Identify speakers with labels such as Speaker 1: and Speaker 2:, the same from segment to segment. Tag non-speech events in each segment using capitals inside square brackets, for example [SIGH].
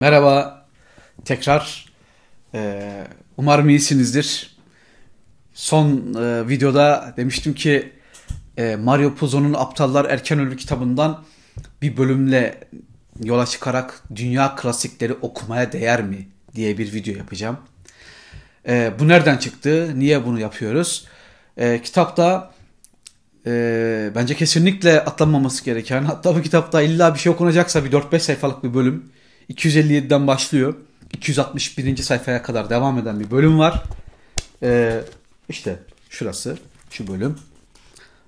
Speaker 1: Merhaba tekrar. Ee, umarım iyisinizdir. Son e, videoda demiştim ki e, Mario Puzo'nun Aptallar Erken Ölür kitabından bir bölümle yola çıkarak dünya klasikleri okumaya değer mi diye bir video yapacağım. E, bu nereden çıktı? Niye bunu yapıyoruz? Kitapta e, bence kesinlikle atlanmaması gereken hatta bu kitapta illa bir şey okunacaksa bir 4-5 sayfalık bir bölüm 257'den başlıyor. 261. sayfaya kadar devam eden bir bölüm var. Ee, işte şurası, şu bölüm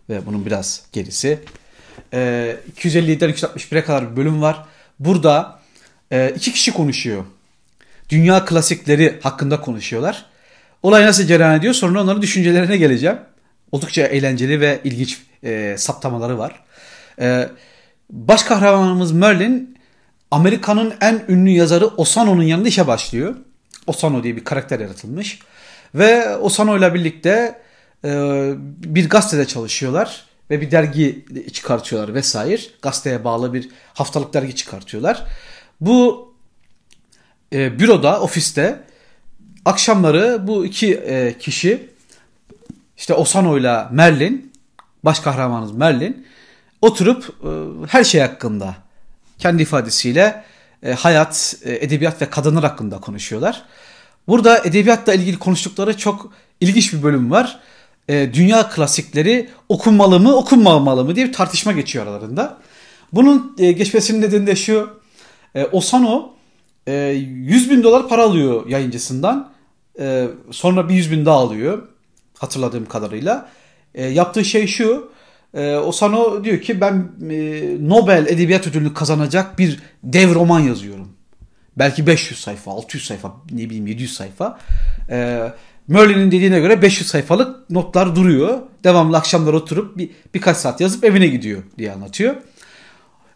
Speaker 1: ve bunun biraz gerisi. Ee, 257'den 261'e kadar bir bölüm var. Burada e, iki kişi konuşuyor. Dünya klasikleri hakkında konuşuyorlar. Olay nasıl cereyan ediyor? Sonra onların düşüncelerine geleceğim. Oldukça eğlenceli ve ilginç e, saptamaları var. E, baş kahramanımız Merlin Amerika'nın en ünlü yazarı Osano'nun yanında işe başlıyor. Osano diye bir karakter yaratılmış. Ve Osano ile birlikte e, bir gazetede çalışıyorlar. Ve bir dergi çıkartıyorlar vesaire. Gazeteye bağlı bir haftalık dergi çıkartıyorlar. Bu e, büroda, ofiste akşamları bu iki e, kişi işte Osano ile Merlin, baş kahramanımız Merlin oturup e, her şey hakkında kendi ifadesiyle e, hayat, e, edebiyat ve kadınlar hakkında konuşuyorlar. Burada edebiyatla ilgili konuştukları çok ilginç bir bölüm var. E, dünya klasikleri okunmalı mı, okunmamalı mı diye bir tartışma geçiyor aralarında. Bunun e, geçmesinin nedeni de şu. E, Osano e, 100 bin dolar para alıyor yayıncısından. E, sonra bir 100 bin daha alıyor hatırladığım kadarıyla. E, yaptığı şey şu. E, Osano diyor ki ben e, Nobel Edebiyat Ödülünü kazanacak bir dev roman yazıyorum. Belki 500 sayfa, 600 sayfa, ne bileyim 700 sayfa. E, Merlin'in dediğine göre 500 sayfalık notlar duruyor. Devamlı akşamlar oturup bir, birkaç saat yazıp evine gidiyor diye anlatıyor.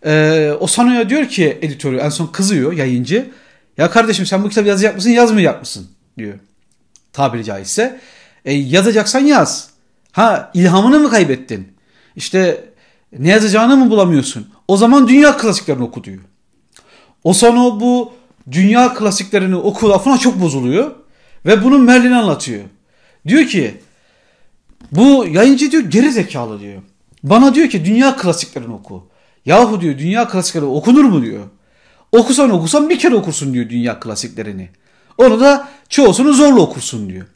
Speaker 1: E, Osano'ya diyor ki editörü en son kızıyor yayıncı. Ya kardeşim sen bu kitabı yazacak mısın yazmayacak mısın diyor. Tabiri caizse. E, yazacaksan yaz. Ha ilhamını mı kaybettin? İşte ne yazacağını mı bulamıyorsun? O zaman dünya klasiklerini oku diyor. O sonra bu dünya klasiklerini oku lafına çok bozuluyor. Ve bunu Merlin anlatıyor. Diyor ki bu yayıncı diyor geri zekalı diyor. Bana diyor ki dünya klasiklerini oku. Yahu diyor dünya klasikleri okunur mu diyor. Okusan okusan bir kere okursun diyor dünya klasiklerini. Onu da çoğusunu zorla okursun diyor.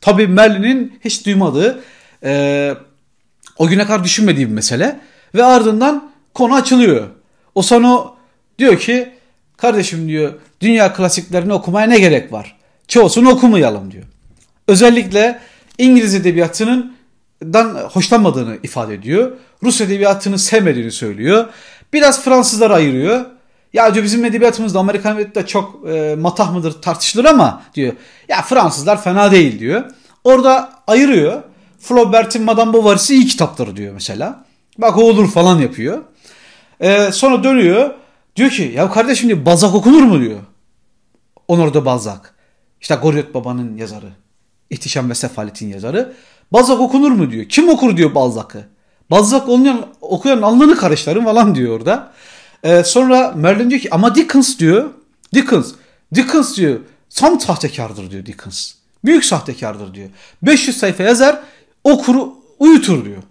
Speaker 1: Tabii Merlin'in hiç duymadığı, e, o güne kadar düşünmediği bir mesele. Ve ardından konu açılıyor. O sana diyor ki, kardeşim diyor, dünya klasiklerini okumaya ne gerek var? Çoğusunu okumayalım diyor. Özellikle İngiliz edebiyatının dan hoşlanmadığını ifade ediyor. Rus edebiyatını sevmediğini söylüyor. Biraz Fransızlar ayırıyor. Ya diyor bizim edebiyatımızda Amerikan edebiyatı çok e, matah mıdır tartışılır ama diyor. Ya Fransızlar fena değil diyor. Orada ayırıyor. Flaubert'in Madame Bovary'si iyi kitaptır diyor mesela. Bak o olur falan yapıyor. E, sonra dönüyor. Diyor ki ya kardeşim diyor Balzac okunur mu diyor. Honor'da Balzac. İşte Goriot Baba'nın yazarı. İhtişam ve Sefalet'in yazarı. Balzac okunur mu diyor. Kim okur diyor Balzac'ı. Balzac okuyan, okuyan alnını karışlarım falan diyor orada. Ee, sonra Merlin diyor ki ama Dickens diyor. Dickens. Dickens diyor. Tam sahtekardır diyor Dickens. Büyük sahtekardır diyor. 500 sayfa yazar okuru uyutur diyor.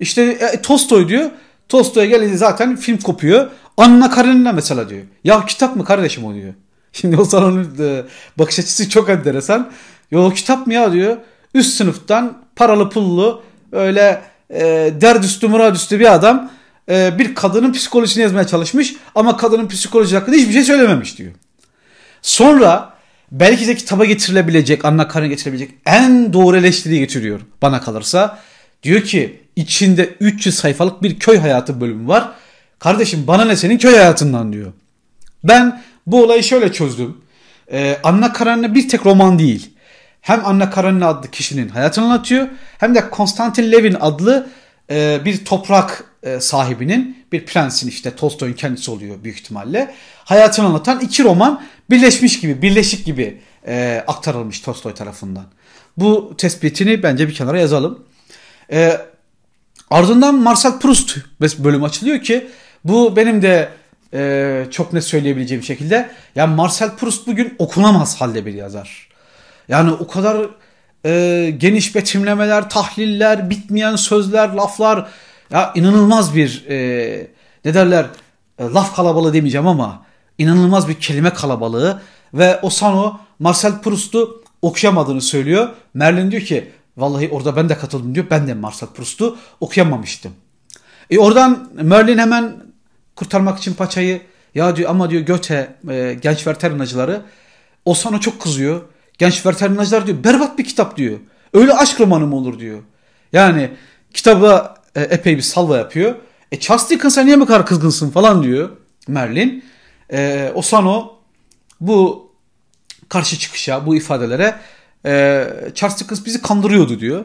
Speaker 1: İşte e, Tolstoy diyor. Tolstoy'a gelince zaten film kopuyor. Anna Karenina mesela diyor. Ya kitap mı kardeşim o diyor. [LAUGHS] Şimdi o salonun e, bakış açısı çok enteresan. Yo kitap mı ya diyor. Üst sınıftan paralı pullu öyle e, derdüstü muradüstü bir adam e, bir kadının psikolojisini yazmaya çalışmış ama kadının psikoloji hakkında hiçbir şey söylememiş diyor. Sonra belki de kitaba getirilebilecek, Anna Karen getirebilecek en doğru eleştiriyi getiriyor bana kalırsa. Diyor ki içinde 300 sayfalık bir köy hayatı bölümü var. Kardeşim bana ne senin köy hayatından diyor. Ben bu olayı şöyle çözdüm. Ee, Anna Karenina bir tek roman değil. Hem Anna Karenina adlı kişinin hayatını anlatıyor hem de Konstantin Levin adlı e, bir toprak e, sahibinin bir prensin işte Tolstoy'un kendisi oluyor büyük ihtimalle. Hayatını anlatan iki roman birleşmiş gibi, birleşik gibi e, aktarılmış Tolstoy tarafından. Bu tespitini bence bir kenara yazalım. E, ardından Marcel Proust bölüm açılıyor ki bu benim de e, çok net söyleyebileceğim şekilde. Yani Marcel Proust bugün okunamaz halde bir yazar. Yani o kadar e, geniş betimlemeler, tahliller, bitmeyen sözler, laflar. Ya inanılmaz bir e, ne derler e, laf kalabalığı demeyeceğim ama inanılmaz bir kelime kalabalığı ve Osano Marcel Proust'u okuyamadığını söylüyor. Merlin diyor ki vallahi orada ben de katıldım diyor. Ben de Marcel Proust'u okuyamamıştım. E oradan Merlin hemen kurtarmak için paçayı ya diyor ama diyor Göte e, genç veteranacıları Osano çok kızıyor. Genç veteranacılar diyor berbat bir kitap diyor. Öyle aşk romanı mı olur diyor. Yani kitaba e, epey bir salva yapıyor. E Charles Dickens'a niye bu kadar kızgınsın falan diyor Merlin. E, Osano bu karşı çıkışa, bu ifadelere e, Charles Dickens bizi kandırıyordu diyor.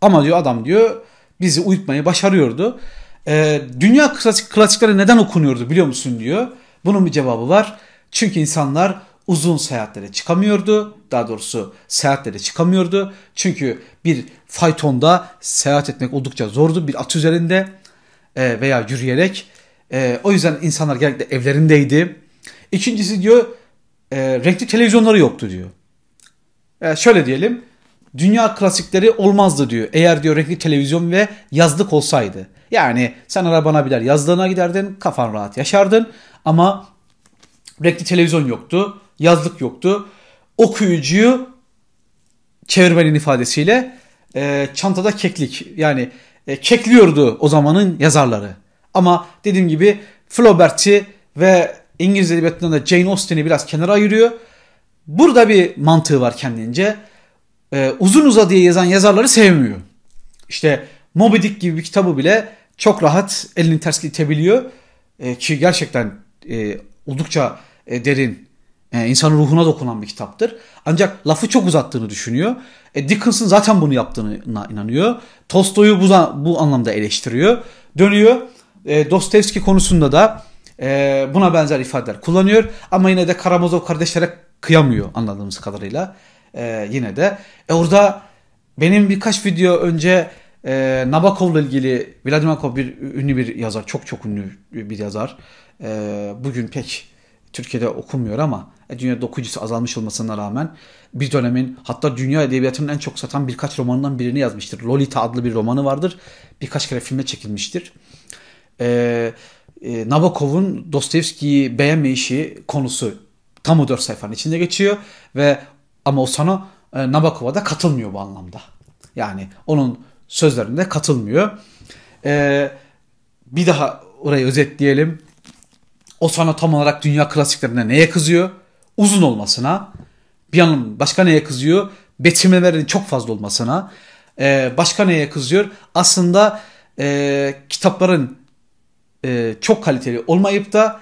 Speaker 1: Ama diyor adam diyor bizi uyutmayı başarıyordu. E, dünya klasik, klasikleri neden okunuyordu biliyor musun diyor. Bunun bir cevabı var. Çünkü insanlar uzun seyahatlere çıkamıyordu. Daha doğrusu seyahatlere çıkamıyordu. Çünkü bir faytonda seyahat etmek oldukça zordu. Bir at üzerinde e, veya yürüyerek. E, o yüzden insanlar genellikle evlerindeydi. İkincisi diyor e, renkli televizyonları yoktu diyor. Şöyle diyelim dünya klasikleri olmazdı diyor. Eğer diyor renkli televizyon ve yazlık olsaydı. Yani sen arabana biler yazlığına giderdin kafan rahat yaşardın ama renkli televizyon yoktu yazlık yoktu. Okuyucuyu çevirmenin ifadesiyle e, çantada keklik yani e, kekliyordu o zamanın yazarları. Ama dediğim gibi Flaubert'i ve İngiliz edebiyatında da Jane Austen'i biraz kenara ayırıyor. Burada bir mantığı var kendince. Ee, uzun uzadıya yazan yazarları sevmiyor. İşte Moby Dick gibi bir kitabı bile çok rahat elini ters itebiliyor. Ee, ki gerçekten e, oldukça e, derin, e, insanın ruhuna dokunan bir kitaptır. Ancak lafı çok uzattığını düşünüyor. E, Dickens'ın zaten bunu yaptığına inanıyor. Tolstoy'u bu, bu anlamda eleştiriyor. Dönüyor. E, Dostoyevski konusunda da e, buna benzer ifadeler kullanıyor. Ama yine de Karamazov kardeşlere kıyamıyor anladığımız kadarıyla. E, yine de. E, orada benim birkaç video önce e, Nabokov'la ilgili Vladimir Nabokov bir ünlü bir yazar. Çok çok ünlü bir yazar. E, bugün pek Türkiye'de okunmuyor ama e, dünyada okuyucusu azalmış olmasına rağmen bir dönemin hatta dünya edebiyatının en çok satan birkaç romanından birini yazmıştır. Lolita adlı bir romanı vardır. Birkaç kere filme çekilmiştir. Ee, e, Nabokov'un Dostoyevski'yi beğenmeyişi konusu tam o dört sayfanın içinde geçiyor ve ama o sana e, Nabokov'a da katılmıyor bu anlamda. Yani onun sözlerinde katılmıyor. Ee, bir daha orayı özetleyelim. O sana tam olarak dünya klasiklerine neye kızıyor? Uzun olmasına. Bir yanım başka neye kızıyor? Betimlemelerin çok fazla olmasına. Ee, başka neye kızıyor? Aslında e, kitapların e, çok kaliteli olmayıp da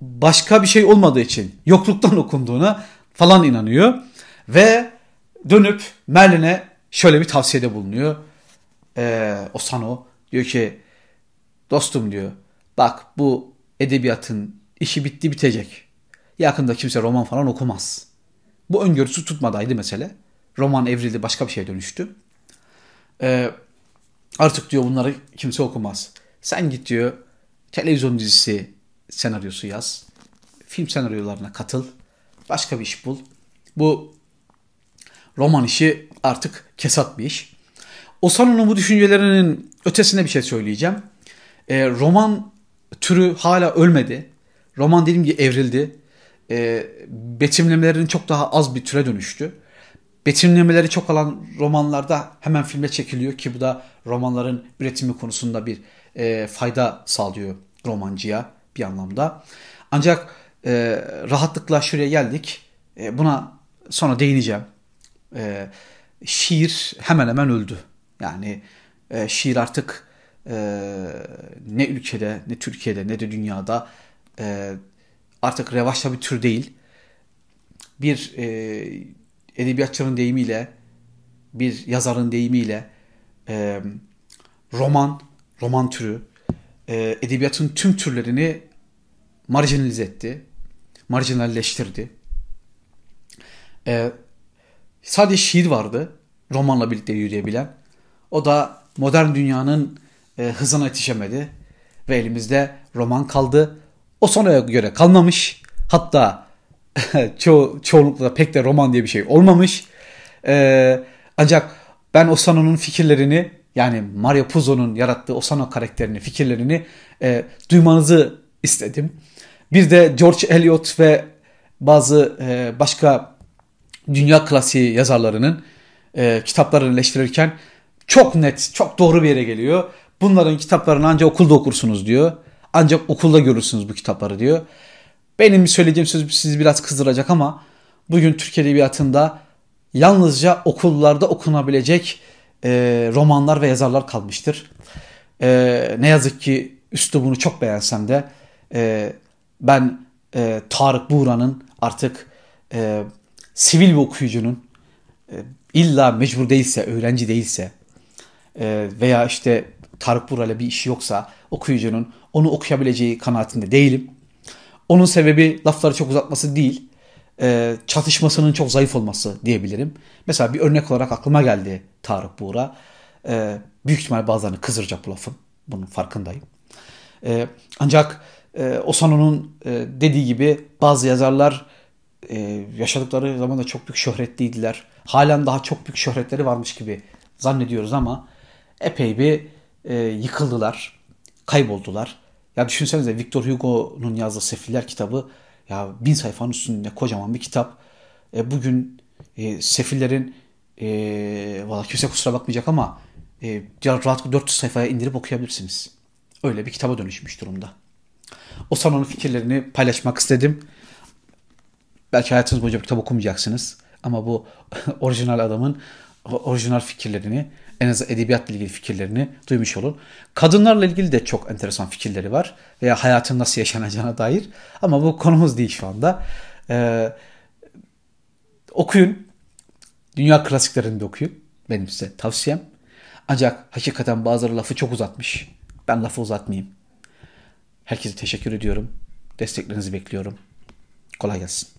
Speaker 1: başka bir şey olmadığı için yokluktan [LAUGHS] okunduğuna falan inanıyor. Ve dönüp Merlin'e şöyle bir tavsiyede bulunuyor. Ee, Osano diyor ki dostum diyor bak bu edebiyatın işi bitti bitecek. Yakında kimse roman falan okumaz. Bu öngörüsü tutmadaydı mesele. Roman evrildi başka bir şeye dönüştü. Ee, artık diyor bunları kimse okumaz. Sen git diyor televizyon dizisi senaryosu yaz. Film senaryolarına katıl. Başka bir iş bul. Bu roman işi artık kesat bir iş. Osano'nun bu düşüncelerinin ötesine bir şey söyleyeceğim. E, roman türü hala ölmedi. Roman dediğim gibi evrildi. E, betimlemelerin çok daha az bir türe dönüştü. Betimlemeleri çok alan romanlarda hemen filme çekiliyor ki bu da romanların üretimi konusunda bir e, fayda sağlıyor romancıya bir anlamda. Ancak e, rahatlıkla şuraya geldik. E, buna sonra değineceğim. E, şiir hemen hemen öldü. Yani e, şiir artık e, ne ülkede ne Türkiye'de ne de dünyada e, artık revaçta bir tür değil. Bir e, edebiyatçının deyimiyle bir yazarın deyimiyle e, roman, roman türü e, edebiyatın tüm türlerini marjinalize etti, marjinalleştirdi. E, sadece şiir vardı romanla birlikte yürüyebilen. O da modern dünyanın e, hızına yetişemedi ve elimizde roman kaldı. Osano'ya göre kalmamış. Hatta [LAUGHS] ço çoğunlukla pek de roman diye bir şey olmamış. Ee, ancak ben Osano'nun fikirlerini yani Mario Puzo'nun yarattığı Osano karakterini, fikirlerini e, duymanızı istedim. Bir de George Eliot ve bazı e, başka dünya klasiği yazarlarının e, kitaplarını eleştirirken çok net, çok doğru bir yere geliyor. Bunların kitaplarını ancak okulda okursunuz diyor. Ancak okulda görürsünüz bu kitapları diyor. Benim söyleyeceğim söz sizi biraz kızdıracak ama bugün Türkiye Edebiyatı'nda yalnızca okullarda okunabilecek e, romanlar ve yazarlar kalmıştır. E, ne yazık ki üslubunu çok beğensem de e, ben e, Tarık Buğra'nın artık e, sivil bir okuyucunun e, illa mecbur değilse, öğrenci değilse e, veya işte Tarık Buğra ile bir işi yoksa okuyucunun onu okuyabileceği kanaatinde değilim. Onun sebebi lafları çok uzatması değil, e, çatışmasının çok zayıf olması diyebilirim. Mesela bir örnek olarak aklıma geldi Tarık Buğra. E, büyük ihtimal bazılarını kızdıracak bu lafım. Bunun farkındayım. E, ancak e, Osano'nun dediği gibi bazı yazarlar yaşadıkları zamanda çok büyük şöhretliydiler. Halen daha çok büyük şöhretleri varmış gibi zannediyoruz ama epey bir e, yıkıldılar, kayboldular. Ya düşünsenize Victor Hugo'nun yazdığı Sefiller kitabı ya bin sayfanın üstünde kocaman bir kitap. E, bugün e, Sefillerin e, valla kimse kusura bakmayacak ama e, rahat 400 sayfaya indirip okuyabilirsiniz. Öyle bir kitaba dönüşmüş durumda. O sanonun fikirlerini paylaşmak istedim. Belki hayatınız boyunca bir kitap okumayacaksınız. Ama bu [LAUGHS] orijinal adamın orijinal fikirlerini en az edebiyatla ilgili fikirlerini duymuş olun. Kadınlarla ilgili de çok enteresan fikirleri var. Veya hayatın nasıl yaşanacağına dair. Ama bu konumuz değil şu anda. Ee, okuyun. Dünya klasiklerini de okuyun. Benim size tavsiyem. Ancak hakikaten bazıları lafı çok uzatmış. Ben lafı uzatmayayım. Herkese teşekkür ediyorum. Desteklerinizi bekliyorum. Kolay gelsin.